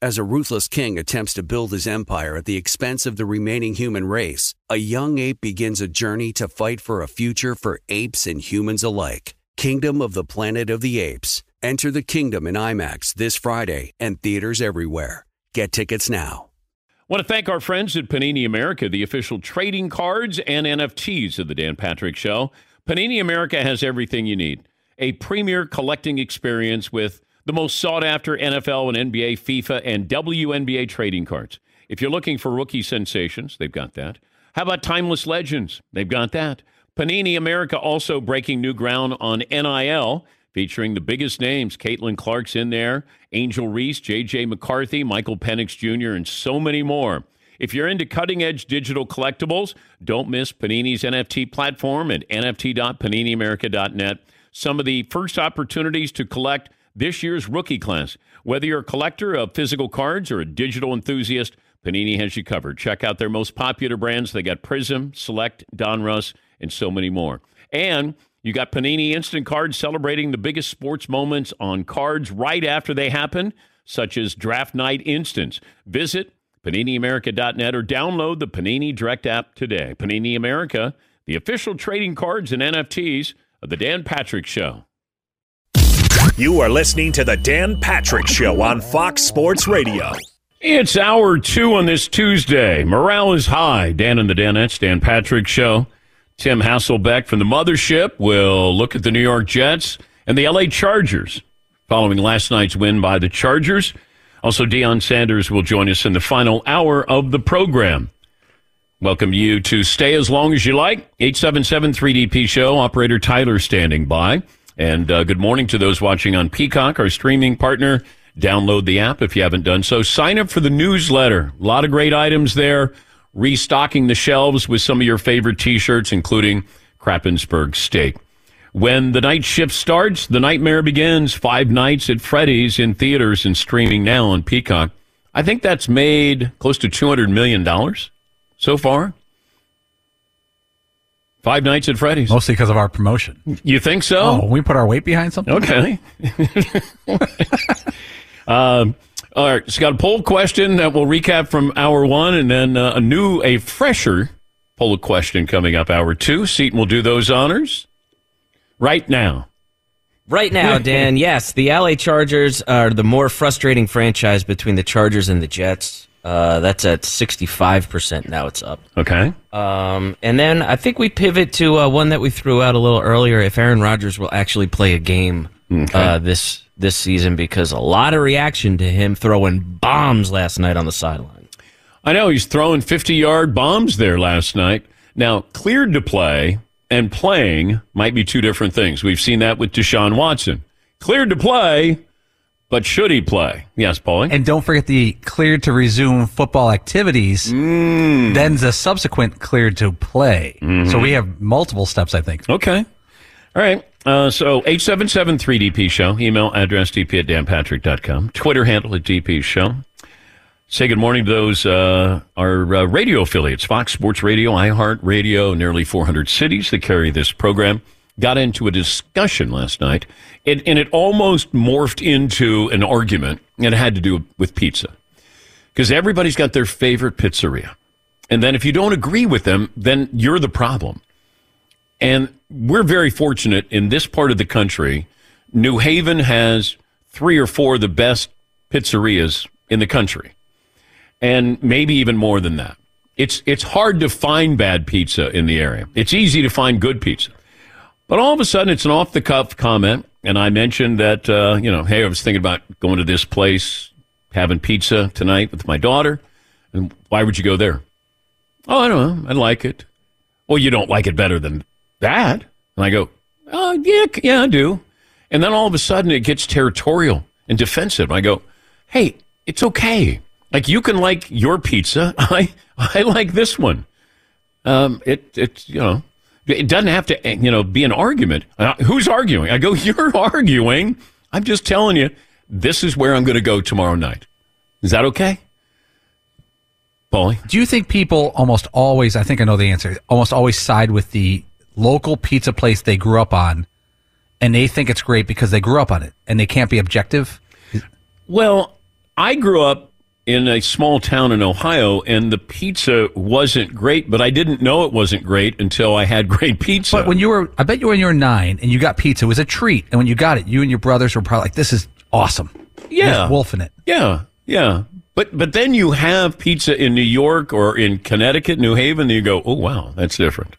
As a ruthless king attempts to build his empire at the expense of the remaining human race, a young ape begins a journey to fight for a future for apes and humans alike. Kingdom of the Planet of the Apes. Enter the kingdom in IMAX this Friday and theaters everywhere. Get tickets now. Want to thank our friends at Panini America, the official trading cards and NFTs of the Dan Patrick Show. Panini America has everything you need a premier collecting experience with the most sought after NFL and NBA, FIFA, and WNBA trading cards. If you're looking for rookie sensations, they've got that. How about timeless legends? They've got that. Panini America also breaking new ground on NIL, featuring the biggest names. Caitlin Clark's in there, Angel Reese, J.J. McCarthy, Michael Penix Jr., and so many more. If you're into cutting edge digital collectibles, don't miss Panini's NFT platform at nft.paniniamerica.net. Some of the first opportunities to collect this year's rookie class. Whether you're a collector of physical cards or a digital enthusiast, Panini has you covered. Check out their most popular brands. They got Prism, Select, Donruss, and so many more. And you got Panini Instant Cards celebrating the biggest sports moments on cards right after they happen, such as Draft Night Instance. Visit PaniniAmerica.net or download the Panini Direct app today. Panini America, the official trading cards and NFTs of The Dan Patrick Show. You are listening to The Dan Patrick Show on Fox Sports Radio. It's hour two on this Tuesday. Morale is high. Dan and the Danettes, Dan Patrick Show. Tim Hasselbeck from the Mothership will look at the New York Jets and the LA Chargers following last night's win by the Chargers. Also, Deion Sanders will join us in the final hour of the program. Welcome you to stay as long as you like. 877 3DP Show. Operator Tyler standing by. And uh, good morning to those watching on Peacock, our streaming partner. Download the app if you haven't done so. Sign up for the newsletter. A lot of great items there. Restocking the shelves with some of your favorite t-shirts, including Krappensburg steak. When the night shift starts, the nightmare begins. Five nights at Freddy's in theaters and streaming now on Peacock. I think that's made close to $200 million so far. Five nights at Freddy's. Mostly because of our promotion. You think so? Oh, we put our weight behind something? Okay. um, all right. It's got a poll question that we'll recap from hour one, and then uh, a new, a fresher poll question coming up hour two. Seton will do those honors right now. Right now, Dan, yes, the LA Chargers are the more frustrating franchise between the Chargers and the Jets. Uh, that's at 65% now it's up. Okay. Um, and then I think we pivot to uh, one that we threw out a little earlier if Aaron Rodgers will actually play a game Okay. uh, this this season because a lot of reaction to him throwing bombs last night on the sideline. I know he's throwing 50 yard bombs there last night. Now, cleared to play and playing might be two different things. We've seen that with Deshaun Watson. Cleared to play, but should he play? Yes, Paulie. And don't forget the cleared to resume football activities, Mm. then the subsequent cleared to play. Mm-hmm. So we have multiple steps, I think. Okay. All right. Uh, so 877-3DP show. Email address dp at danpatrick.com. Twitter handle at DP show. Say good morning to those, uh, our uh, radio affiliates, Fox Sports Radio, iHeart Radio, nearly 400 cities that carry this program. Got into a discussion last night, it, and it almost morphed into an argument, and it had to do with pizza. Because everybody's got their favorite pizzeria. And then if you don't agree with them, then you're the problem. And we're very fortunate in this part of the country. New Haven has three or four of the best pizzerias in the country, and maybe even more than that. It's it's hard to find bad pizza in the area. It's easy to find good pizza, but all of a sudden it's an off the cuff comment, and I mentioned that uh, you know, hey, I was thinking about going to this place, having pizza tonight with my daughter, and why would you go there? Oh, I don't know. I like it. Well, you don't like it better than that. And I go, oh, yeah, yeah, I do. And then all of a sudden it gets territorial and defensive. I go, hey, it's okay. Like you can like your pizza. I, I like this one. Um, it, it, you know, It doesn't have to, you know, be an argument. Uh, who's arguing? I go, you're arguing. I'm just telling you, this is where I'm going to go tomorrow night. Is that okay? Paulie? Do you think people almost always, I think I know the answer, almost always side with the local pizza place they grew up on and they think it's great because they grew up on it and they can't be objective? Well, I grew up in a small town in Ohio, and the pizza wasn't great, but I didn't know it wasn't great until I had great pizza. But when you were, I bet you when you were nine and you got pizza, it was a treat. And when you got it, you and your brothers were probably like, this is awesome. Yeah. Wolfing it. Yeah, yeah. But but then you have pizza in New York or in Connecticut, New Haven, and you go, oh wow, that's different.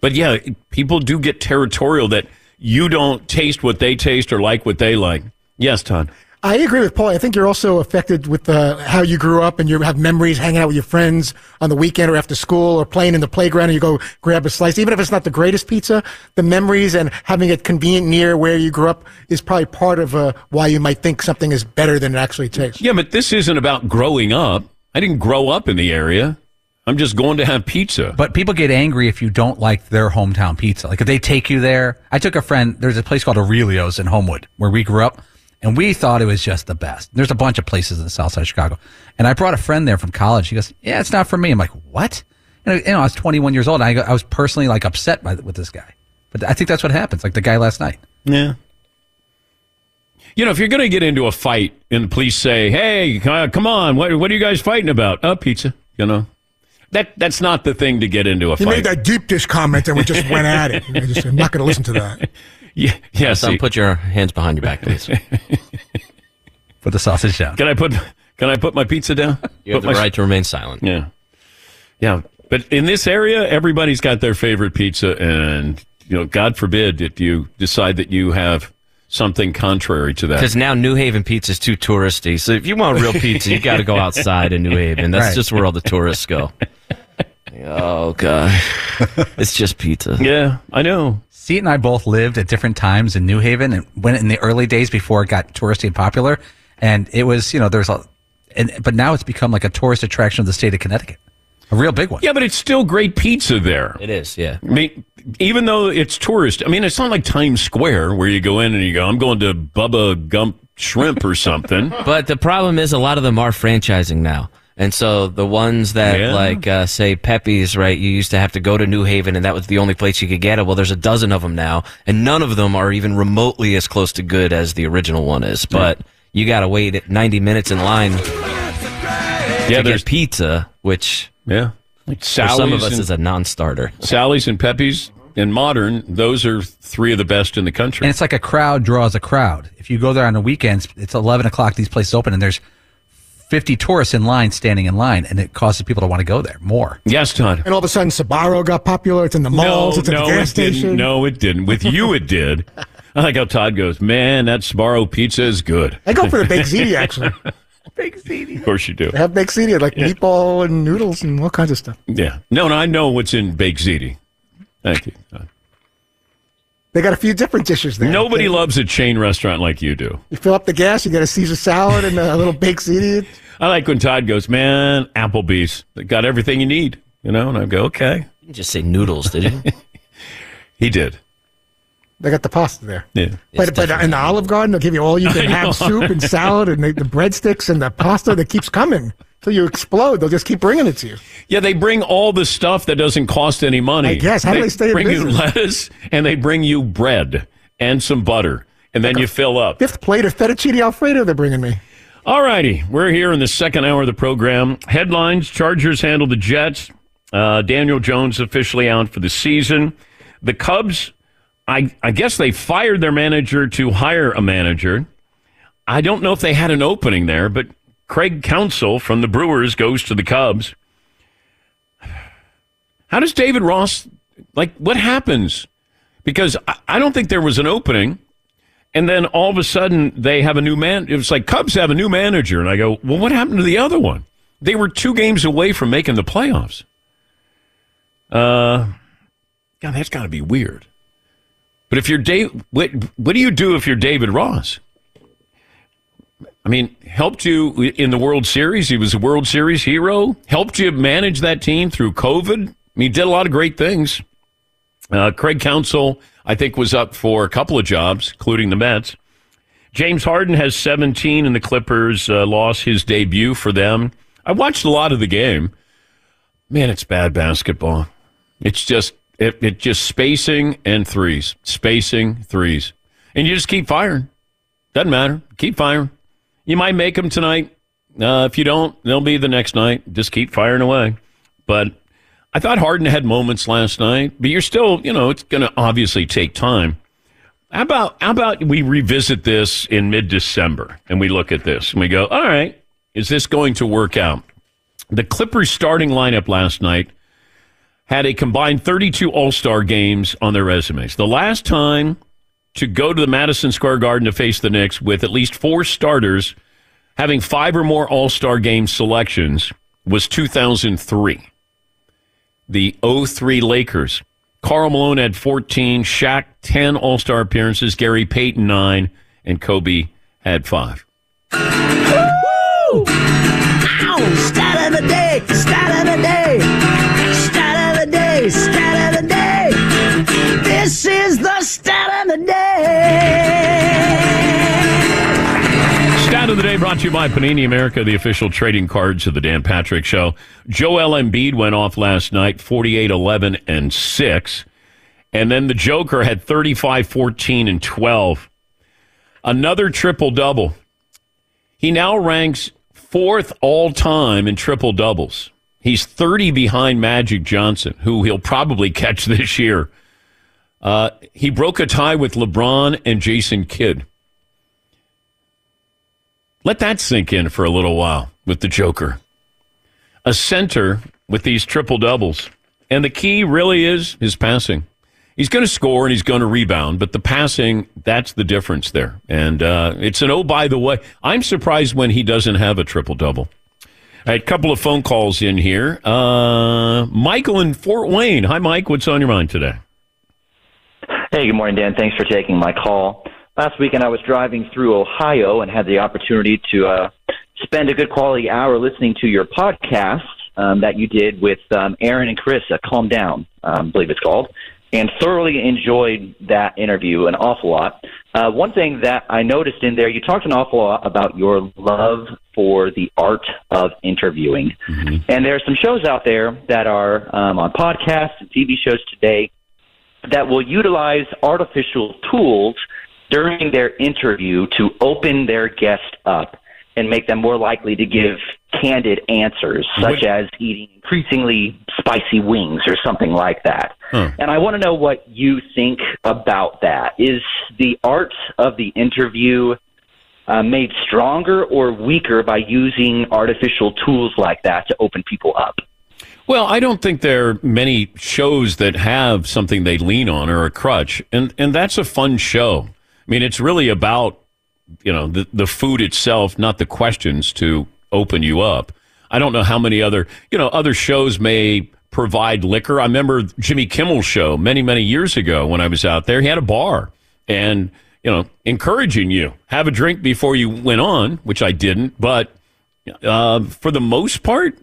But yeah, people do get territorial that you don't taste what they taste or like what they like. Yes, Todd. I agree with Paul. I think you're also affected with uh, how you grew up and you have memories hanging out with your friends on the weekend or after school or playing in the playground and you go grab a slice. Even if it's not the greatest pizza, the memories and having it convenient near where you grew up is probably part of uh, why you might think something is better than it actually tastes. Yeah, but this isn't about growing up. I didn't grow up in the area. I'm just going to have pizza. But people get angry if you don't like their hometown pizza. Like if they take you there. I took a friend, there's a place called Aurelio's in Homewood where we grew up and we thought it was just the best. There's a bunch of places in the south side of Chicago. And I brought a friend there from college. He goes, Yeah, it's not for me. I'm like, What? You know, you know I was 21 years old. And I, go, I was personally like upset by, with this guy. But I think that's what happens, like the guy last night. Yeah. You know, if you're going to get into a fight and the police say, "Hey, uh, come on, what, what are you guys fighting about?" Uh, pizza. You know, that that's not the thing to get into a He fight. made that deep dish comment and we just went at it. I just, I'm not going to listen to that. yeah, yeah. Son, see, put your hands behind your back, please. Put the sausage down. can I put can I put my pizza down? You have Put the my- right to remain silent. Yeah, yeah. But in this area, everybody's got their favorite pizza, and you know, God forbid if you decide that you have something contrary to that. Because now New Haven pizza is too touristy. So if you want real pizza, you got to go outside in New Haven. That's Right. just where all the tourists go. Oh god, it's just pizza. Yeah, I know. Seat and I both lived at different times in New Haven and went in the early days before it got touristy and popular. And it was, you know, there's a, and, but now it's become like a tourist attraction of the state of Connecticut. A real big one. Yeah, but it's still great pizza there. It is, yeah. I mean, even though it's tourist, I mean, it's not like Times Square where you go in and you go, I'm going to Bubba Gump Shrimp or something. But the problem is, a lot of them are franchising now. And so the ones that, Yeah. like, uh, say, Pepe's, right, you used to have to go to New Haven and that was the only place you could get it. Well, there's a dozen of them now, and none of them are even remotely as close to good as the original one is. But you got to wait 90 minutes in line yeah, to there's get pizza, which yeah, like for Sally's some of us and, is a non starter. Sally's and Pepe's and Modern. Those are three of the best in the country. And it's like a crowd draws a crowd. If you go there on the weekends, it's 11 o'clock, these places open, and there's 50 tourists in line standing in line, and it causes people to want to go there more. yes, Todd. And all of a sudden, Sbarro got popular. It's in the malls. it's at the gas it didn't. station. No, it didn't. With you, it did. I like how Todd goes, man, that Sbarro pizza is good. I go for the baked ziti, actually. Baked ziti of course you do. They have baked ziti, like meatball and noodles and all kinds of stuff. Yeah. No, no, I know what's in baked ziti. Thank you. Todd. They got a few different dishes there. Nobody You, loves a chain restaurant like you do. you fill up the gas, you get a Caesar salad and a little baked ziti. I like when Todd goes, man, Applebee's they got everything you need, you know, and I go, okay. You didn't just say noodles, did you? He did. They got the pasta there. Yeah. But, It's but in the Olive Garden, they'll give you all you can have soup and salad and the, the breadsticks and the pasta that keeps coming. So you explode. They'll just keep bringing it to you. Yeah, they bring all the stuff that doesn't cost any money. I guess. How do they stay in bring you lettuce and they bring you bread and some butter, and then you fill up. Fifth plate of fettuccine alfredo they're bringing me. All righty, we're here in the second hour of the program. Headlines: Chargers handle the Jets. Uh, Daniel Jones officially out for the season. The Cubs, I, I guess they fired their manager to hire a manager. I don't know if they had an opening there, but Craig Counsell from the Brewers goes to the Cubs. How does David Ross like? What happens? Because I, I don't think there was an opening. And then all of a sudden they have a new man. It was like Cubs have a new manager, and I go, well, what happened to the other one? They were two games away from making the playoffs. Uh, God, that's got to be weird. But if you're Dave, what what do you do if you're David Ross? I mean, helped you in the World Series. He was a World Series hero. Helped you manage that team through COVID. I mean, he did a lot of great things. Uh, Craig Counsell, I think, was up for a couple of jobs, including the Mets. James Harden has 17, and the Clippers uh, lost his debut for them. I watched a lot of the game. Man, it's bad basketball. It's just it, it just spacing and threes, spacing threes, and you just keep firing. Doesn't matter. Keep firing. You might make them tonight. Uh, if you don't, they'll be the next night. Just keep firing away. But I thought Harden had moments last night, but you're still, you know, it's going to obviously take time. How about how about we revisit this in mid December and we look at this and we go, all right, is this going to work out? The Clippers starting lineup last night had a combined 32 All Star games on their resumes. The last time to go to the Madison Square Garden to face the Knicks with at least four starters having five or more All Star game selections was 2003. The 03 Lakers. Karl Malone had 14, Shaq 10 All Star appearances, Gary Payton 9, and Kobe had 5. Ow! Stat of the day! Stat of the day! Of the day brought to you by Panini America, the official trading cards of the Dan Patrick Show. Joel Embiid went off last night, 48 11 and 6. And then the Joker had 35 14 and 12. Another triple double. He now ranks fourth all time in triple doubles. He's 30 behind Magic Johnson, who he'll probably catch this year. Uh, he broke a tie with LeBron and Jason Kidd. Let that sink in for a little while with the Joker. A center with these triple doubles. And the key really is his passing. He's going to score and he's going to rebound, but the passing, that's the difference there. And uh, it's an oh, by the way. I'm surprised when he doesn't have a triple double. I had a couple of phone calls in here. Uh, Michael in Fort Wayne. Hi, Mike. What's on your mind today? Hey, good morning, Dan. Thanks for taking my call. Last weekend, I was driving through Ohio and had the opportunity to uh, spend a good quality hour listening to your podcast um, that you did with um, Aaron and Chris at Calm Down, um, I believe it's called, and thoroughly enjoyed that interview an awful lot. Uh, one thing that I noticed in there, you talked an awful lot about your love for the art of interviewing. And there are some shows out there that are um, on podcasts and TV shows today that will utilize artificial tools during their interview to open their guest up and make them more likely to give candid answers, such as eating increasingly spicy wings or something like that. And I want to know what you think about that. Is the art of the interview uh, made stronger or weaker by using artificial tools like that to open people up? Well, I don't think there are many shows that have something they lean on or a crutch, and and that's a fun show. I mean, it's really about you know the the food itself, not the questions to open you up. I don't know how many other you know other shows may provide liquor. I remember Jimmy Kimmel's show many many years ago when I was out there. He had a bar and you know encouraging you have a drink before you went on, which I didn't, but uh, for the most part,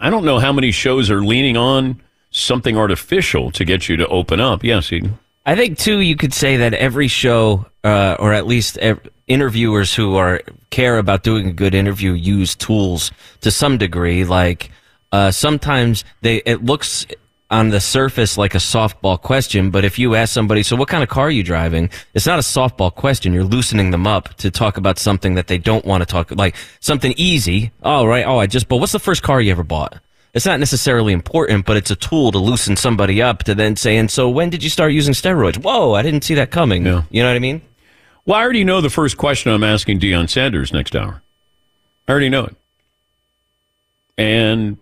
I don't know how many shows are leaning on something artificial to get you to open up. Yes, Eden. I think too, you could say that every show, uh, or at least ev- interviewers who are care about doing a good interview, use tools to some degree. Like uh, sometimes they it looks on the surface like a softball question, but if you ask somebody, so what kind of car are you driving? It's not a softball question. You're loosening them up to talk about something that they don't want to talk, like something easy. Oh, right. Oh, I just but What's the first car you ever bought? It's not necessarily important, but it's a tool to loosen somebody up to then say, and so when did you start using steroids? Whoa, I didn't see that coming. Yeah. You know what I mean? Well, I already know the first question I'm asking Deion Sanders next hour. I already know it. And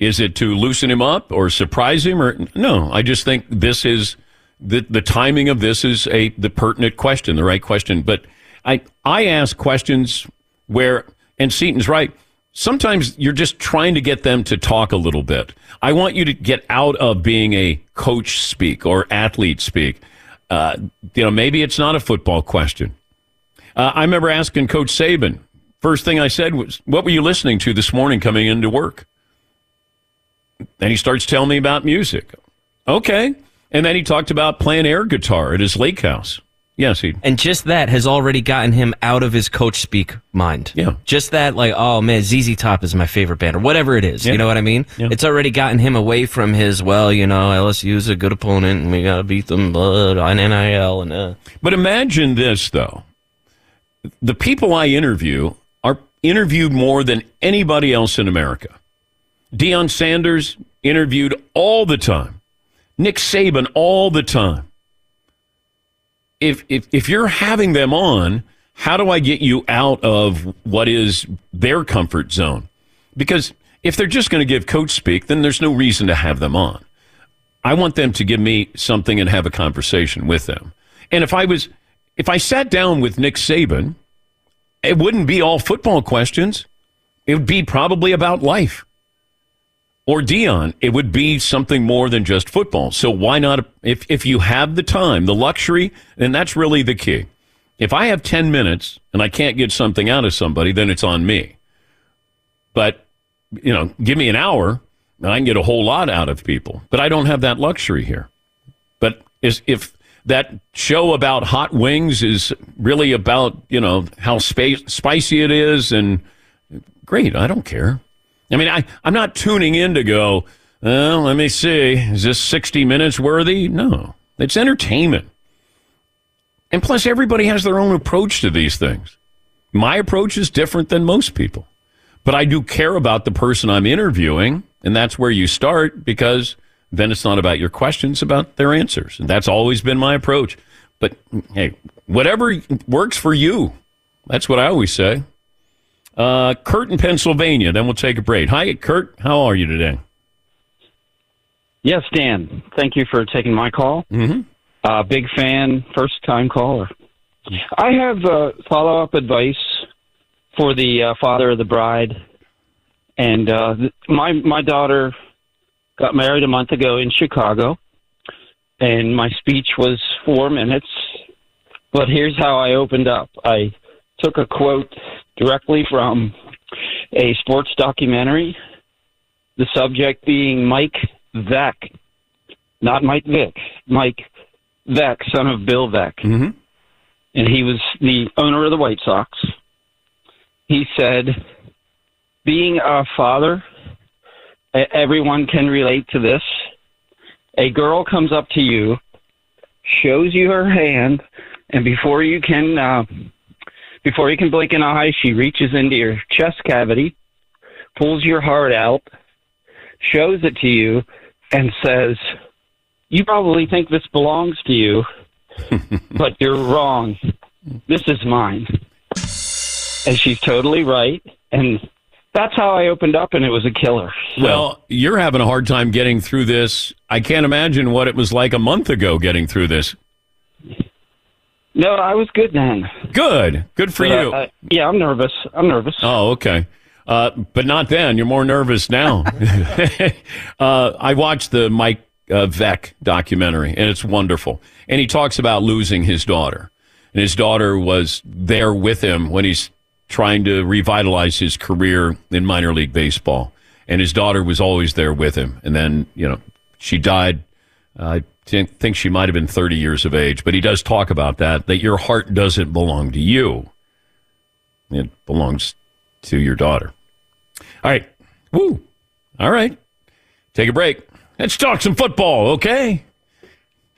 is it to loosen him up or surprise him or no? I just think this is the the timing of this is a the pertinent question, the right question. But I I ask questions where and Seton's right. Sometimes you're just trying to get them to talk a little bit. I want you to get out of being a coach speak or athlete speak. Uh, you know, maybe it's not a football question. Uh, I remember asking Coach Saban. First thing I said was, "What were you listening to this morning coming into work?" And he starts telling me about music. Okay. And then he talked about playing air guitar at his lake house. Yes, he. And just that has already gotten him out of his coach speak mind. Yeah. Just that, like, oh man, ZZ Top is my favorite band, or whatever it is. Yeah. You know what I mean? Yeah. It's already gotten him away from his, well, you know, LSU is a good opponent and we got to beat them but on NIL and, uh. But imagine this, though. The people I interview are interviewed more than anybody else in America. Deion Sanders interviewed all the time. Nick Saban all the time. If, if, if you're having them on, how do I get you out of what is their comfort zone? Because if they're just going to give coach speak, then there's no reason to have them on. I want them to give me something and have a conversation with them. And if I was, if I sat down with Nick Saban, it wouldn't be all football questions. It would be probably about life. Or Deion, it would be something more than just football. So why not? If if you have the time, the luxury, then that's really the key. If I have ten minutes and I can't get something out of somebody, then it's on me. But you know, give me an hour, and I can get a whole lot out of people. But I don't have that luxury here. But is if that show about hot wings is really about you know how spa- spicy it is, and great, I don't care. I mean, I I'm not tuning in to go. Well, let me see. Is this 60 minutes worthy? No, it's entertainment. And plus, everybody has their own approach to these things. My approach is different than most people, but I do care about the person I'm interviewing, and that's where you start because then it's not about your questions, about their answers. And that's always been my approach. But hey, whatever works for you. That's what I always say. Uh, Kurt in Pennsylvania, then we'll take a break. Hi, Kurt. How are you today? Yes, Dan. Thank you for taking my call. Mm-hmm. Uh, big fan, first time caller. I have uh, follow up advice for the uh, father of the bride, and uh, th- my my daughter got married a month ago in Chicago, and my speech was four minutes. But here's how I opened up. I took a quote directly from a sports documentary. The subject being Mike Veeck, not Mike Vick, Mike Veeck, son of Bill Veeck. Mm-hmm. And he was the owner of the White Sox. He said, being a father, everyone can relate to this. A girl comes up to you, shows you her hand, and before you can uh, before you can blink an eye, she reaches into your chest cavity, pulls your heart out, shows it to you, and says, You probably think this belongs to you, but you're wrong. This is mine. And she's totally right. And that's how I opened up, and it was a killer. So, Well, you're having a hard time getting through this. I can't imagine what it was like a month ago getting through this. No, I was good then. Good. Good for But, you. uh, yeah, I'm nervous. I'm nervous. Oh, okay. Uh, but not then. You're more nervous now. uh, I watched the Mike uh, Veeck documentary, and it's wonderful. And he talks about losing his daughter. And his daughter was there with him when he's trying to revitalize his career in minor league baseball. And his daughter was always there with him. And then, you know, she died. Think she might have been 30 years of age. But he does talk about that, that your heart doesn't belong to you. It belongs to your daughter. All right. Woo. All right. Take a break. Let's talk some football, okay?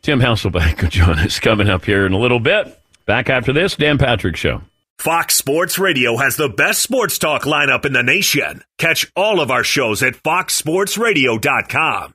Tim Hasselbeck will join us coming up here in a little bit. Back after this, Dan Patrick Show. Fox Sports Radio has the best sports talk lineup in the nation. Catch all of our shows at foxsportsradio.com.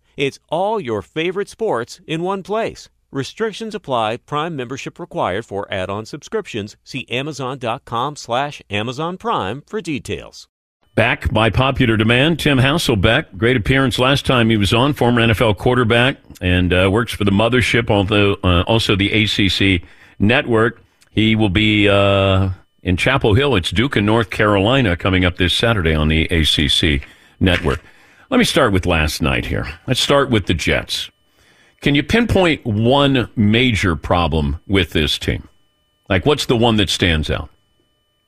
It's all your favorite sports in one place. Restrictions apply. Prime membership required for add-on subscriptions. See Amazon.com slash Amazon Prime for details. Back by popular demand, Tim Hasselbeck. Great appearance last time he was on, former NFL quarterback, and uh, works for the mothership, although uh, also the ACC network. He will be uh, in Chapel Hill. It's Duke in North Carolina coming up this Saturday on the ACC network. Let me start with last night here. Let's start with the Jets. Can you pinpoint one major problem with this team? Like, what's the one that stands out?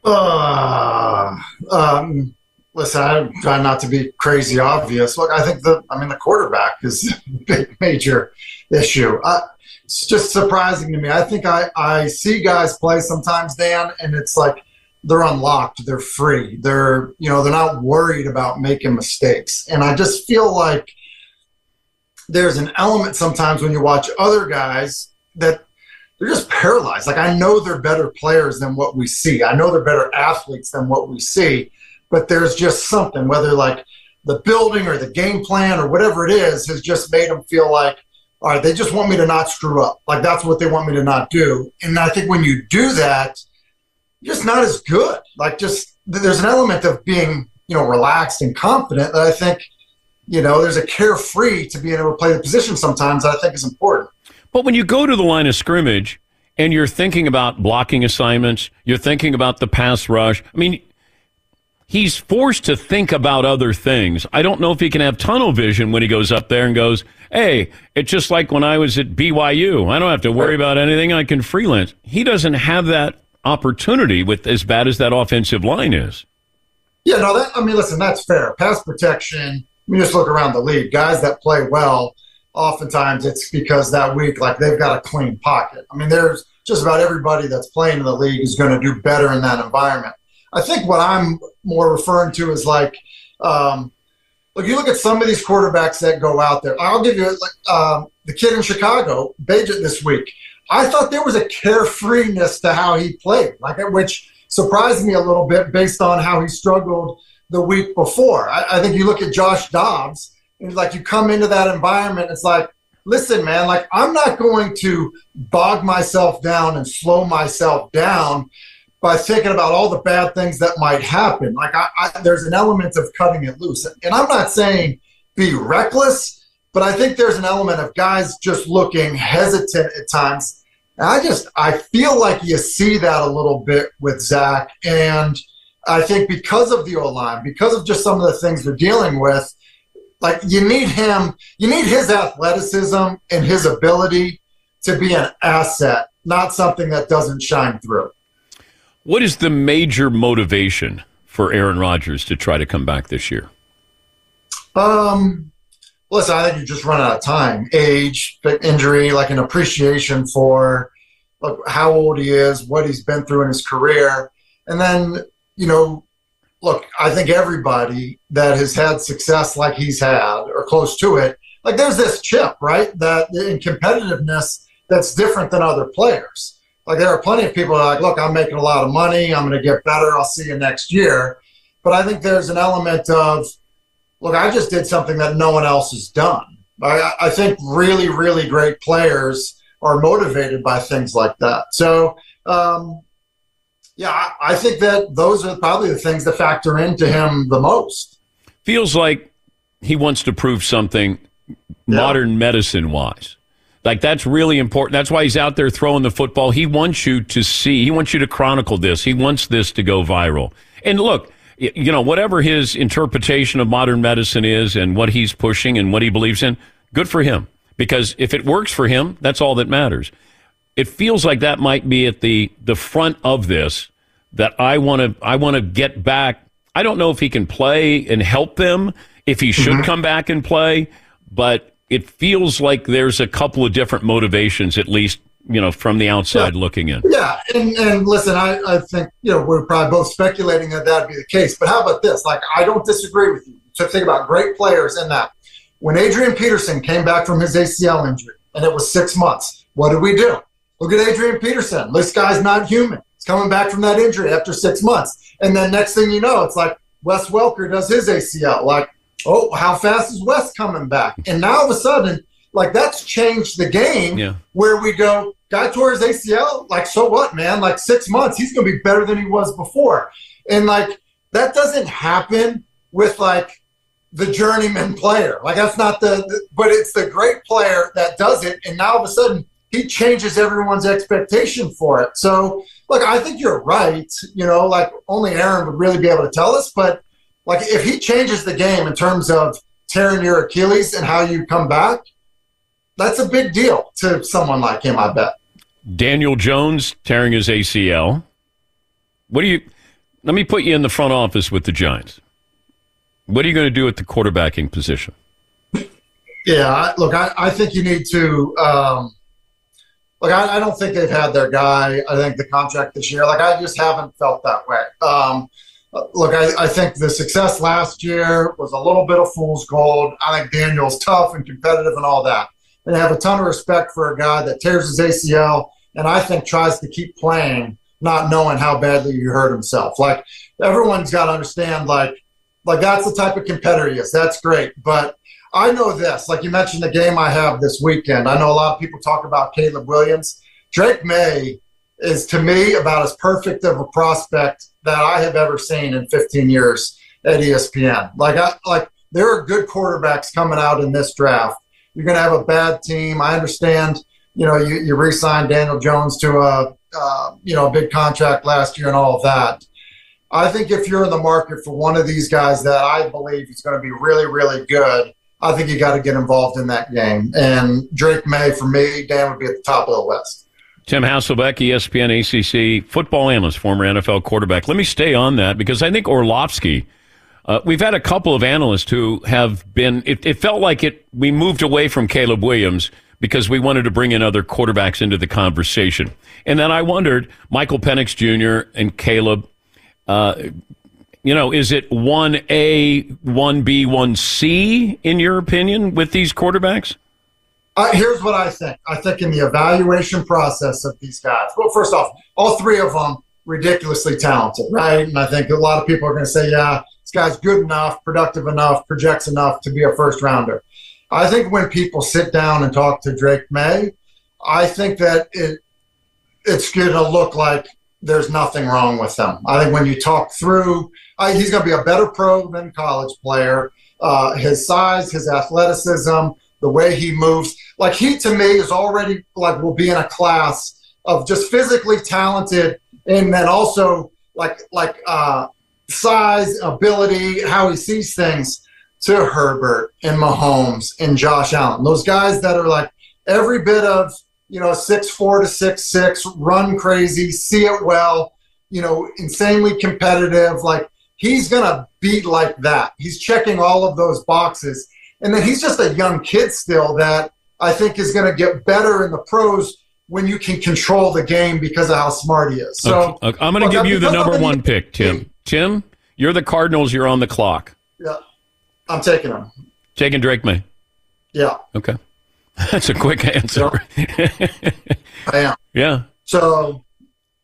Uh, um, listen, I try not to be crazy obvious. Look, I think the, I mean, the quarterback is a big major issue. Uh, it's just surprising to me. I think I, I see guys play sometimes, Dan, and it's like they're unlocked, they're free, they're, you know, they're not worried about making mistakes. And I just feel like there's an element sometimes when you watch other guys that they're just paralyzed. Like I know they're better players than what we see. I know they're better athletes than what we see, but there's just something, whether like the building or the game plan or whatever it is, has just made them feel like, all right, they just want me to not screw up. Like that's what they want me to not do. And I think when you do that, just not as good. Like just there's an element of being, you know, relaxed and confident that I think, you know, there's a carefree to being able to play the position sometimes that I think is important. But when you go to the line of scrimmage and you're thinking about blocking assignments, you're thinking about the pass rush. I mean, he's forced to think about other things. I don't know if he can have tunnel vision when he goes up there and goes, "Hey, it's just like when I was at BYU. I don't have to worry about anything. I can freelance." He doesn't have that opportunity with as bad as that offensive line is. Yeah, no, that I mean, listen, that's fair. Pass protection. You just look around the league. Guys that play well, oftentimes it's because that week, like they've got a clean pocket. I mean, there's just about everybody that's playing in the league is going to do better in that environment. I think what I'm more referring to is like, um, look, you look at some of these quarterbacks that go out there. I'll give you like um, the kid in Chicago, Bagent this week. I thought there was a carefreeness to how he played, like which surprised me a little bit based on how he struggled the week before. I, I think you look at Josh Dobbs, and like you come into that environment, it's like, listen, man, like I'm not going to bog myself down and slow myself down by thinking about all the bad things that might happen. Like I, I there's an element of cutting it loose, and I'm not saying be reckless. But I think there's an element of guys just looking hesitant at times. And I just I feel like you see that a little bit with Zach, and I think because of the O line, because of just some of the things they're dealing with, like you need him, you need his athleticism and his ability to be an asset, not something that doesn't shine through. What is the major motivation for Aaron Rodgers to try to come back this year? Um, listen, I think you just run out of time, age, injury, like an appreciation for look how old he is, what he's been through in his career, and then you know, look, I think everybody that has had success like he's had or close to it, like there's this chip, right? That in competitiveness that's different than other players. Like there are plenty of people that are like, look, I'm making a lot of money, I'm going to get better, I'll see you next year. But I think there's an element of, look, I just did something that no one else has done. I, I think really, really great players are motivated by things like that. So, um, yeah, I, I think that those are probably the things that factor into him the most. Feels like he wants to prove something modern medicine wise. Like that's really important. That's why he's out there throwing the football. He wants you to see. He wants you to chronicle this. He wants this to go viral. And look, you know, whatever his interpretation of modern medicine is and what he's pushing and what he believes in, good for him. Because if it works for him, that's all that matters. It feels like that might be at the the front of this that I want to I want to get back. I don't know if he can play and help them, if he should mm-hmm. come back and play, but it feels like there's a couple of different motivations, at least, you know, from the outside looking in. Yeah, and, and listen, I, I think you know we're probably both speculating that that'd be the case. But how about this? Like, I don't disagree with you. So think about great players in that. When Adrian Peterson came back from his ACL injury, and it was six months, what did we do? Look at Adrian Peterson. This guy's not human. He's coming back from that injury after six months, and then next thing you know, it's like Wes Welker does his ACL. Like, oh, how fast is Wes coming back? And now all of a sudden, like that's changed the game Yeah. where we go, guy tore his ACL, like so what, man? Like six months, he's gonna be better than he was before. And like that doesn't happen with like the journeyman player. Like that's not the, the- but it's the great player that does it. And now all of a sudden he changes everyone's expectation for it. So like, I think you're right. You know, like only Aaron would really be able to tell us, but like if he changes the game in terms of tearing your Achilles and how you come back, that's a big deal to someone like him, I bet. Daniel Jones tearing his ACL. What do you? Let me put you in the front office with the Giants. What are you going to do at the quarterbacking position? Yeah, I, look, I, I think you need to. Um, look, I, I don't think they've had their guy. I think the contract this year, like, I just haven't felt that way. Um, look, I, I think the success last year was a little bit of fool's gold. I think Daniel's tough and competitive and all that. And have a ton of respect for a guy that tears his ACL and I think tries to keep playing, not knowing how badly he hurt himself. Like, everyone's got to understand, like, like that's the type of competitor he is. That's great. But I know this, like you mentioned the game I have this weekend. I know a lot of people talk about Caleb Williams. Drake Maye is to me about as perfect of a prospect that I have ever seen in 15 years at ESPN. Like I like there are good quarterbacks coming out in this draft. You're going to have a bad team. I understand. You know, you, you re-signed Daniel Jones to a uh, you know a big contract last year and all of that. I think if you're in the market for one of these guys that I believe is going to be really, really good, I think you got to get involved in that game. And Drake Maye, for me, Dan would be at the top of the list. Tim Hasselbeck, ESPN ACC football analyst, former NFL quarterback. Let me stay on that because I think Orlovsky. Uh, we've had a couple of analysts who have been. It, it felt like it. We moved away from Caleb Williams because we wanted to bring in other quarterbacks into the conversation, and then I wondered Michael Penix Jr. and Caleb. Uh, you know, is it one A, one B, one C in your opinion with these quarterbacks? Uh, here's what I think. I think in the evaluation process of these guys, well, first off, all three of them ridiculously talented, right? And I think a lot of people are going to say, yeah, guy's good enough, productive enough, projects enough to be a first rounder. I think when people sit down and talk to Drake Maye, I think that it it's going to look like there's nothing wrong with them. I think when you talk through, uh, he's going to be a better pro than college player. Uh, his size, his athleticism, the way he moves, like he to me is already like will be in a class of just physically talented, and then also like like uh, size, ability, how he sees things to Herbert and Mahomes and Josh Allen. Those guys that are like every bit of you know six four to six six, run crazy, see it well, you know, insanely competitive. Like he's gonna beat like that. He's checking all of those boxes, and then he's just a young kid still that I think is gonna get better in the pros when you can control the game because of how smart he is. So Okay. I'm going to give you the number one pick, Tim. Tim, you're the Cardinals. You're on the clock. Yeah, I'm taking him. Taking Drake Maye. Yeah, Okay. That's a quick answer. I am. yeah. So,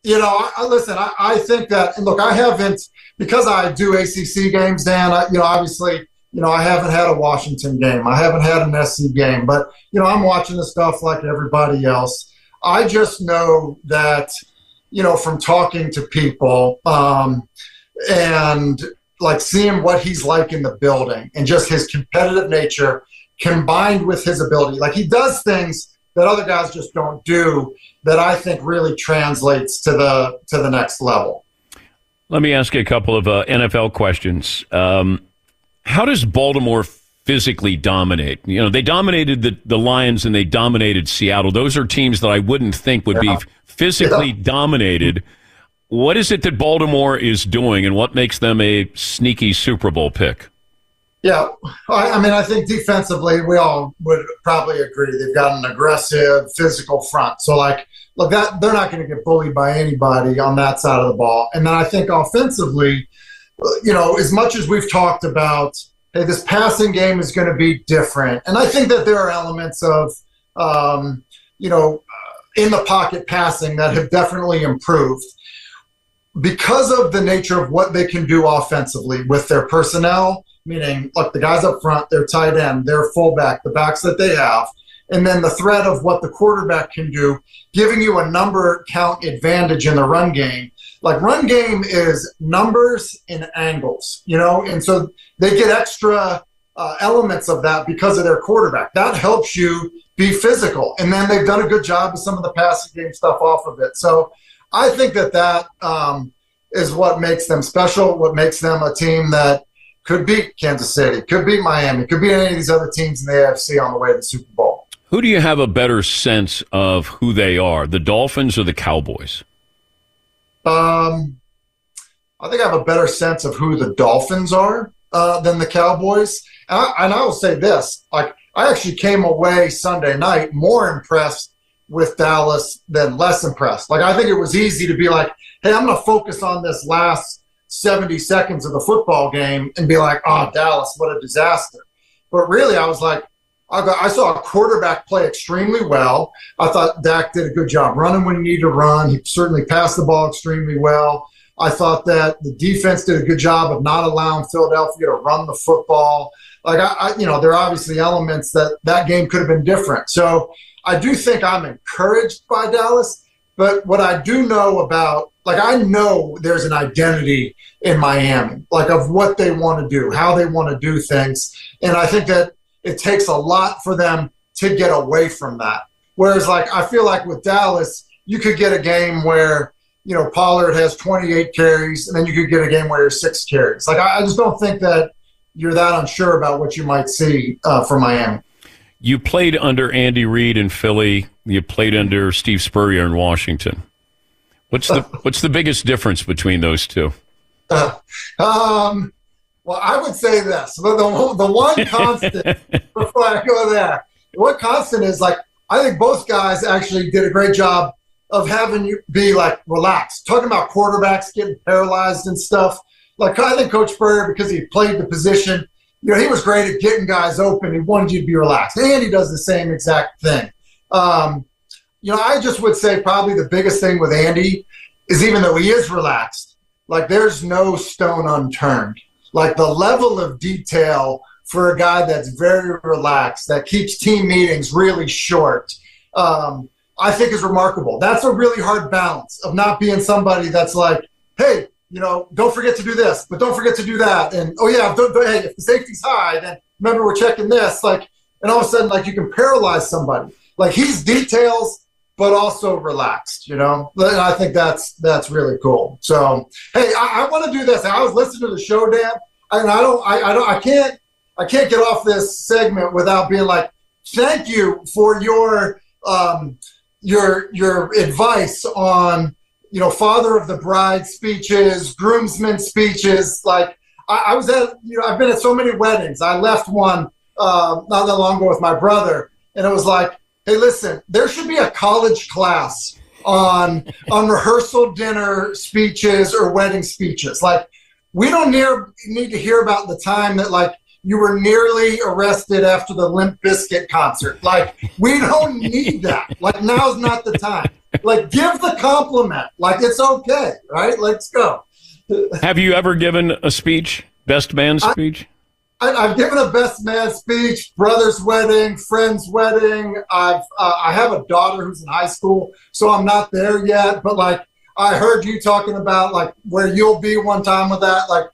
you know, I, I listen. I, I think that and look, I haven't because I do ACC games. Dan, I, you know, obviously, you know, I haven't had a Washington game. I haven't had an SC game, but you know, I'm watching the stuff like everybody else. I just know that, you know, from talking to people um, and like seeing what he's like in the building and just his competitive nature combined with his ability. Like he does things that other guys just don't do that I think really translates to the to the next level. Let me ask you a couple of uh, NFL questions. Um, how does Baltimore physically dominate? You know, they dominated the, the Lions and they dominated Seattle. Those are teams that I wouldn't think would Yeah. be physically Yeah. dominated. What is it that Baltimore is doing and what makes them a sneaky Super Bowl pick? Yeah, I, I mean, I think defensively, we all would probably agree they've got an aggressive, physical front. So, like, look, that they're not going to get bullied by anybody on that side of the ball. And then I think offensively, uh, you know, as much as we've talked about, hey, this passing game is going to be different, and I think that there are elements of, um, you know, uh, in the pocket passing that have definitely improved because of the nature of what they can do offensively with their personnel, meaning like the guys up front, their tight end, their fullback, the backs that they have, and then the threat of what the quarterback can do, giving you a number count advantage in the run game. Like run game is numbers and angles, you know, and so they get extra uh, elements of that because of their quarterback. That helps you be physical, and then they've done a good job of some of the passing game stuff off of it. So I think that that um, is what makes them special. What makes them a team that could beat Kansas City, could beat Miami, could beat any of these other teams in the AFC on the way to the Super Bowl. Who do you have a better sense of who they are, the Dolphins or the Cowboys? Um, I think I have a better sense of who the Dolphins are uh, than the Cowboys. And I, and I will say this: like I actually came away Sunday night more impressed with Dallas than less impressed. Like I think it was easy to be like, "Hey, I'm going to focus on this last 70 seconds of the football game and be like, oh, Dallas, what a disaster." But really, I was like, I, got, I saw a quarterback play extremely well. I thought Dak did a good job running when he needed to run. He certainly passed the ball extremely well. I thought that the defense did a good job of not allowing Philadelphia to run the football. Like I, I you know, there are obviously elements that that game could have been different. So I do think I'm encouraged by Dallas. But what I do know about, like, I know there's an identity in Miami, like of what they want to do, how they want to do things, and I think that it takes a lot for them to get away from that. Whereas, like, I feel like with Dallas, you could get a game where you know Pollard has 28 carries, and then you could get a game where there's six carries. Like, I, I just don't think that you're that unsure about what you might see uh, from Miami. You played under Andy Reid in Philly. You played under Steve Spurrier in Washington. What's the what's the biggest difference between those two? Uh, um, well, I would say this: the, the, the one constant before I go there, the one constant is like I think both guys actually did a great job of having you be like relaxed. Talking about quarterbacks getting paralyzed and stuff. Like I think Coach Spurrier, because he played the position, you know, he was great at getting guys open. He wanted you to be relaxed, and he does the same exact thing. Um, you know, I just would say probably the biggest thing with Andy is even though he is relaxed, like there's no stone unturned. Like the level of detail for a guy that's very relaxed, that keeps team meetings really short, um, I think is remarkable. That's a really hard balance of not being somebody that's like, hey, you know, don't forget to do this, but don't forget to do that. And oh yeah, don't, don't, hey, if the safety's high, then remember we're checking this. Like, and all of a sudden, like you can paralyze somebody. Like he's details, but also relaxed. You know, I think that's that's really cool. So hey, I, I want to do this. I was listening to the show, Dan, and I don't, I, I don't, I can't, I can't get off this segment without being like, thank you for your um, your your advice on you know father of the bride speeches, groomsmen speeches. Like I, I was at, you know, I've been at so many weddings. I left one uh, not that long ago with my brother, and it was like, hey, listen, there should be a college class on on rehearsal dinner speeches or wedding speeches. Like, we don't near, need to hear about the time that like you were nearly arrested after the Limp Bizkit concert. Like, we don't need that. Like, now's not the time. Like, give the compliment. Like, it's okay, right? Let's go. Have you ever given a speech, best man speech? I, I've given a best man speech, brother's wedding, friend's wedding. I've uh, I have a daughter who's in high school, so I'm not there yet. But like I heard you talking about like where you'll be one time with that. Like,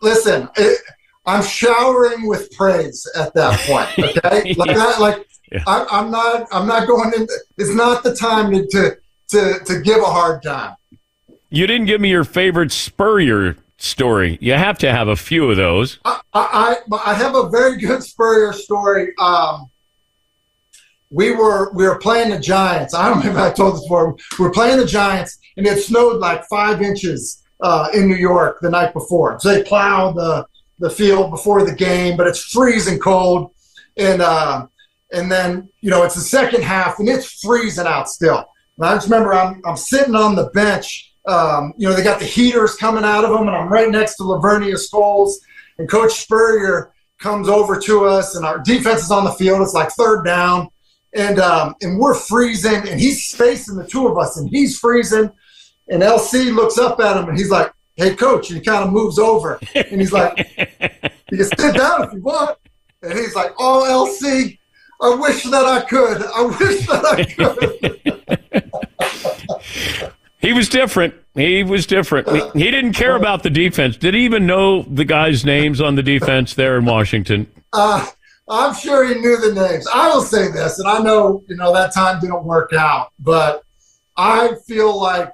listen, it, I'm showering with praise at that point. Okay, like that, like Yeah. I, I'm not I'm not going in. It's not the time to to to, to give a hard time. You didn't give me your favorite Spurrier story. You have to have a few of those. I, I, I have a very good Spurrier story. Um, we were we were playing the Giants. I don't know if I told this before. We were playing the Giants, and it snowed like five inches uh, in New York the night before. So they plowed the the field before the game, but it's freezing cold, and uh, and then you know it's the second half, and it's freezing out still. And I just remember I'm I'm sitting on the bench. Um, you know they got the heaters coming out of them, and I'm right next to Laveranues Coles, and Coach Spurrier comes over to us, and our defense is on the field. It's like third down, and um, and we're freezing, and he's facing the two of us, and he's freezing, and LC looks up at him, and he's like, "Hey, coach," and he kind of moves over, and he's like, "You can sit down if you want," and he's like, "Oh, LC." I wish that I could. I wish that I could. He was different. He was different. He, didn't care about the defense. Did he even know the guys' names on the defense there in Washington? Uh, I'm sure he knew the names. I will say this, and I know you know that time didn't work out, but I feel like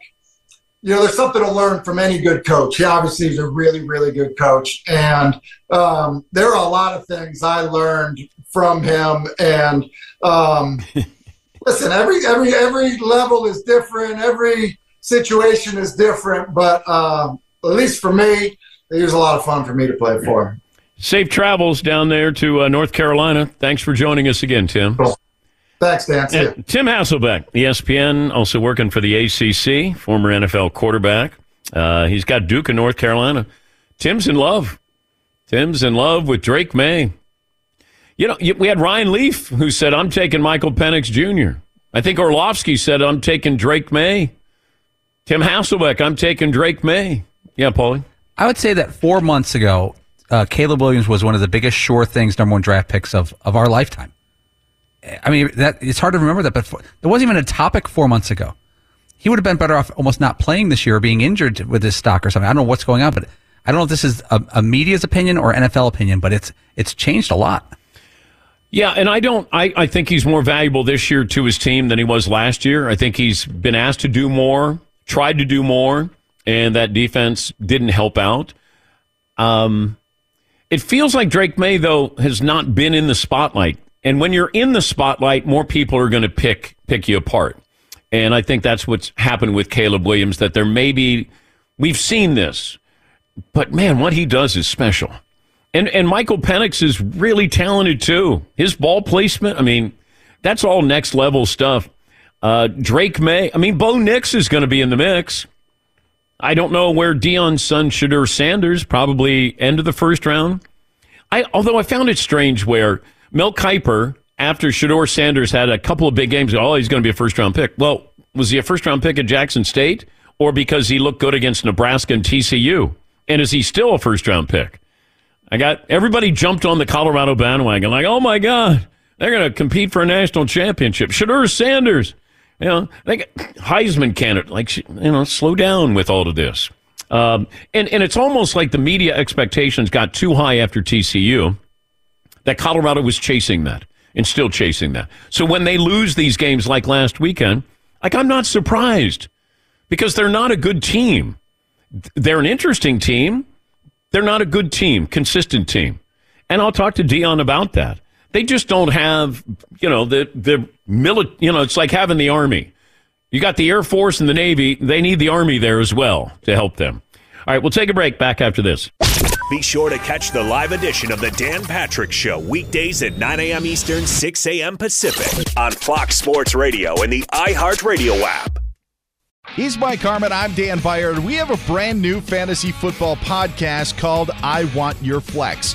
you know there's something to learn from any good coach. He obviously is a really, really good coach, and um, there are a lot of things I learned from him. And um, listen, every every every level is different. Every situation is different, but um, at least for me, it was a lot of fun for me to play for. Safe travels down there to uh, North Carolina. Thanks for joining us again, Tim. Thanks, Dan. Tim Hasselbeck, ESPN, also working for the ACC, former NFL quarterback. Uh, he's got Duke in North Carolina. Tim's in love. Tim's in love with Drake Maye. You know, we had Ryan Leaf who said, I'm taking Michael Penix Jr. I think Orlovsky said, I'm taking Drake Maye. Tim Hasselbeck, I'm taking Drake Maye. Yeah, Paulie. I would say that four months ago, uh, Caleb Williams was one of the biggest sure things, number one draft picks of, of our lifetime. I mean, that it's hard to remember that, but for, there wasn't even a topic four months ago. He would have been better off almost not playing this year or being injured with his stock or something. I don't know what's going on, but I don't know if this is a, a media's opinion or NFL opinion, but it's it's changed a lot. Yeah, and I don't. I, I think he's more valuable this year to his team than he was last year. I think he's been asked to do more, tried to do more, and that defense didn't help out. Um, it feels like Drake Maye though has not been in the spotlight, and when you're in the spotlight, more people are going to pick pick you apart. And I think that's what's happened with Caleb Williams. That there may be, we've seen this, but man, what he does is special. And and Michael Penix is really talented too. His ball placement, I mean, that's all next level stuff. Uh, Drake Maye, I mean, Bo Nix is going to be in the mix. I don't know where Deion's son Shedeur Sanders probably end of the first round. I although I found it strange where Mel Kiper after Shedeur Sanders had a couple of big games, oh, he's going to be a first round pick. Well, was he a first round pick at Jackson State or because he looked good against Nebraska and TCU? And is he still a first round pick? I got everybody jumped on the Colorado bandwagon like, oh my God, they're going to compete for a national championship. Shedeur Sanders, you know, got Heisman candidate. Like, you know, slow down with all of this. Um, and, and it's almost like the media expectations got too high after TCU that Colorado was chasing that and still chasing that. So when they lose these games like last weekend, like I'm not surprised because they're not a good team. They're an interesting team. They're not a good team, consistent team. And I'll talk to Deion about that. They just don't have, you know, the the mili- you know, it's like having the army. You got the Air Force and the Navy. They need the Army there as well to help them. All right, we'll take a break. Back after this. Be sure to catch the live edition of the Dan Patrick Show weekdays at 9 a.m. Eastern, 6 a.m. Pacific on Fox Sports Radio and the iHeartRadio app. He's Mike Harmon. I'm Dan Beyer. We have a brand new fantasy football podcast called I Want Your Flex.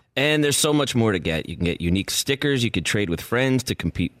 And there's so much more to get. You can get unique stickers. You could trade with friends to compete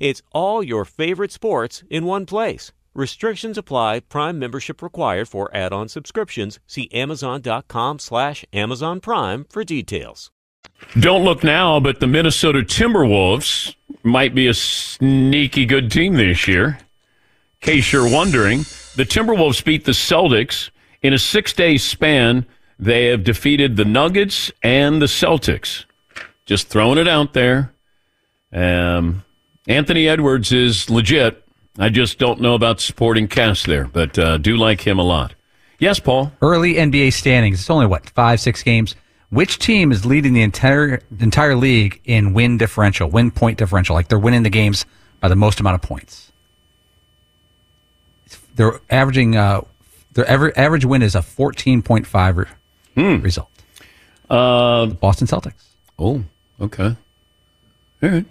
It's all your favorite sports in one place. Restrictions apply. Prime membership required for add-on subscriptions. See Amazon.com slash Amazon Prime for details. Don't look now, but the Minnesota Timberwolves might be a sneaky good team this year. In case you're wondering, the Timberwolves beat the Celtics in a six day span. They have defeated the Nuggets and the Celtics. Just throwing it out there. Um, Anthony Edwards is legit. I just don't know about supporting cast there, but uh, do like him a lot. Yes, Paul. Early NBA standings. It's only what five, six games. Which team is leading the entire entire league in win differential, win point differential? Like they're winning the games by the most amount of points. They're averaging. Uh, their aver- average win is a fourteen point five re- result. Uh, Boston Celtics. Oh, okay. All right.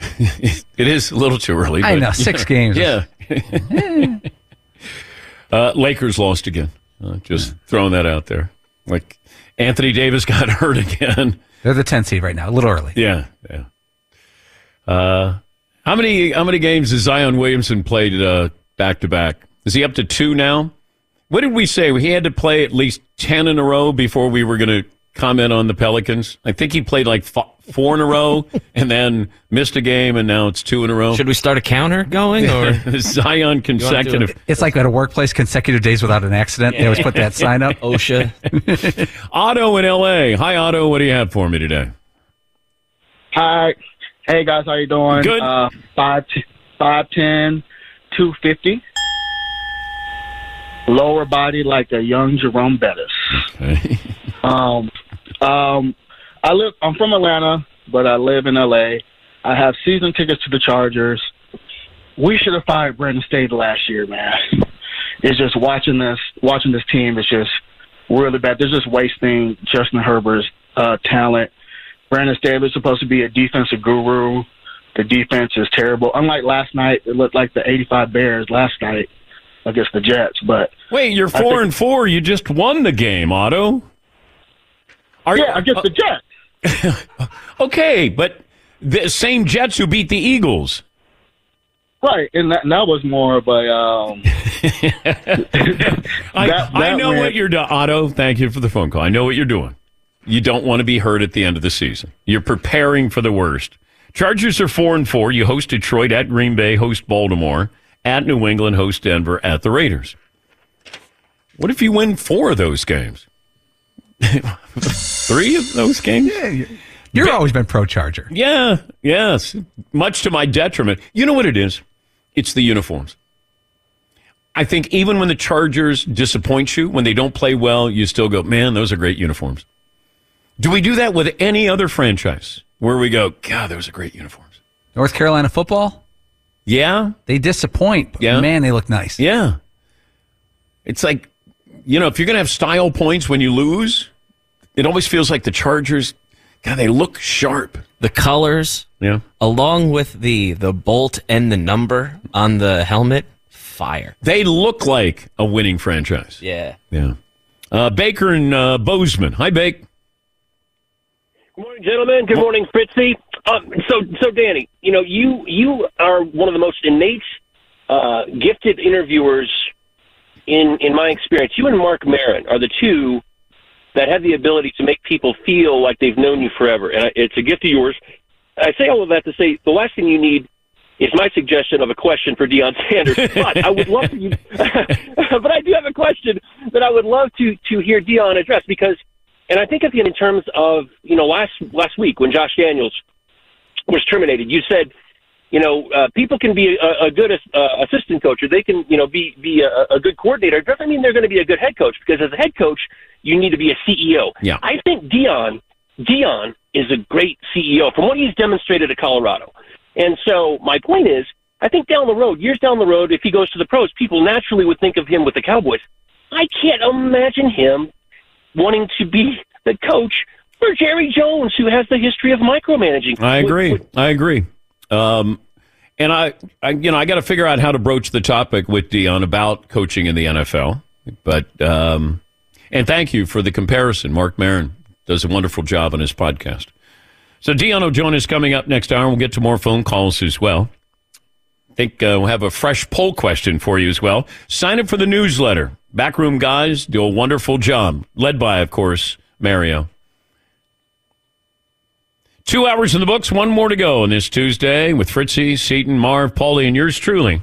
it is a little too early. I but- know, six games. Yeah. uh, Lakers lost again. Uh, just throwing that out there. Like Anthony Davis got hurt again. They're the 10th seed right now. A little early. Yeah, yeah. Uh, how many how many games has Zion Williamson played uh, back to back? Is he up to two now? What did we say? He had to play at least ten in a row before we were going to comment on the Pelicans. I think he played like f- four in a row and then missed a game, and now it's two in a row. Should we start a counter going or Zion consecutive? It's like at a workplace, consecutive days without an accident. They always put that sign up. OSHA. Otto in L.A. Hi, Otto. What do you have for me today? Hi. Hey guys, how you doing? Good. Uh, five, five ten, two fifty. lower body like a young Jerome Bettis. um, um, I live. I'm from Atlanta, but I live in LA. I have season tickets to the Chargers. We should have fired Brandon Staley last year, man. It's just watching this, watching this team is just really bad. They're just wasting Justin Herbert's uh, talent. Brandon Staley is supposed to be a defensive guru. The defense is terrible. Unlike last night, it looked like the '85 Bears last night against the Jets. But Wait, you're four think- and four. You just won the game, Otto. Are, yeah, against the Jets. Okay, but the same Jets who beat the Eagles. Right, and that, and that was more of a. Um, I, That- I know went- what you're doing, Otto. Thank you for the phone call. I know what you're doing. You don't want to be hurt at the end of the season. You're preparing for the worst. Chargers are four and four. You host Detroit at Green Bay, host Baltimore at New England, host Denver at the Raiders. What if you win four of those games? Three of those games? You've always been pro Charger. Yeah, yes. Much to my detriment. You know what it is? It's the uniforms. I think even when the Chargers disappoint you, when they don't play well, you still go, man, those are great uniforms. Do we do that with any other franchise where we go, God, those are great uniforms? North Carolina football? Yeah. They disappoint, but Yeah. man, they look nice. Yeah. It's like, you know, if you're going to have style points when you lose, it always feels like the Chargers, God, they look sharp. The colors, Yeah. along with the the bolt and the number on the helmet, fire. They look like a winning franchise. Yeah. Yeah. Uh, Baker and uh, Bozeman. Hi, Bake. Good morning, gentlemen. Good morning, Fritzy. Um, so, so Danny, you know, you you are one of the most innate, uh, gifted interviewers in in my experience. You and Marc Maron are the two that have the ability to make people feel like they've known you forever, and it's a gift of yours. I say all of that to say the last thing you need is my suggestion of a question for Deion Sanders. But I would love for you. but I do have a question that I would love to to hear Deion address because, and I think it in terms of you know last last week when Josh Daniels was terminated, you said. You know, uh, people can be a, a good uh, assistant coach, or they can, you know, be be a, a good coordinator. It doesn't mean they're going to be a good head coach because as a head coach, you need to be a CEO. Yeah. I think Deion Deion is a great CEO from what he's demonstrated at Colorado. And so my point is, I think down the road, years down the road, if he goes to the pros, people naturally would think of him with the Cowboys. I can't imagine him wanting to be the coach for Jerry Jones, who has the history of micromanaging. I agree. I agree. Um, and I, I, you know, I got to figure out how to broach the topic with Deion about coaching in the NFL. But um, and thank you for the comparison. Marc Maron does a wonderful job on his podcast. So Deion will join us coming up next hour. We'll get to more phone calls as well. I think uh, we'll have a fresh poll question for you as well. Sign up for the newsletter. Backroom guys do a wonderful job, led by, of course, Mario. Two hours in the books, one more to go on this Tuesday with Fritzy, Seton, Marv, Paulie, and yours truly.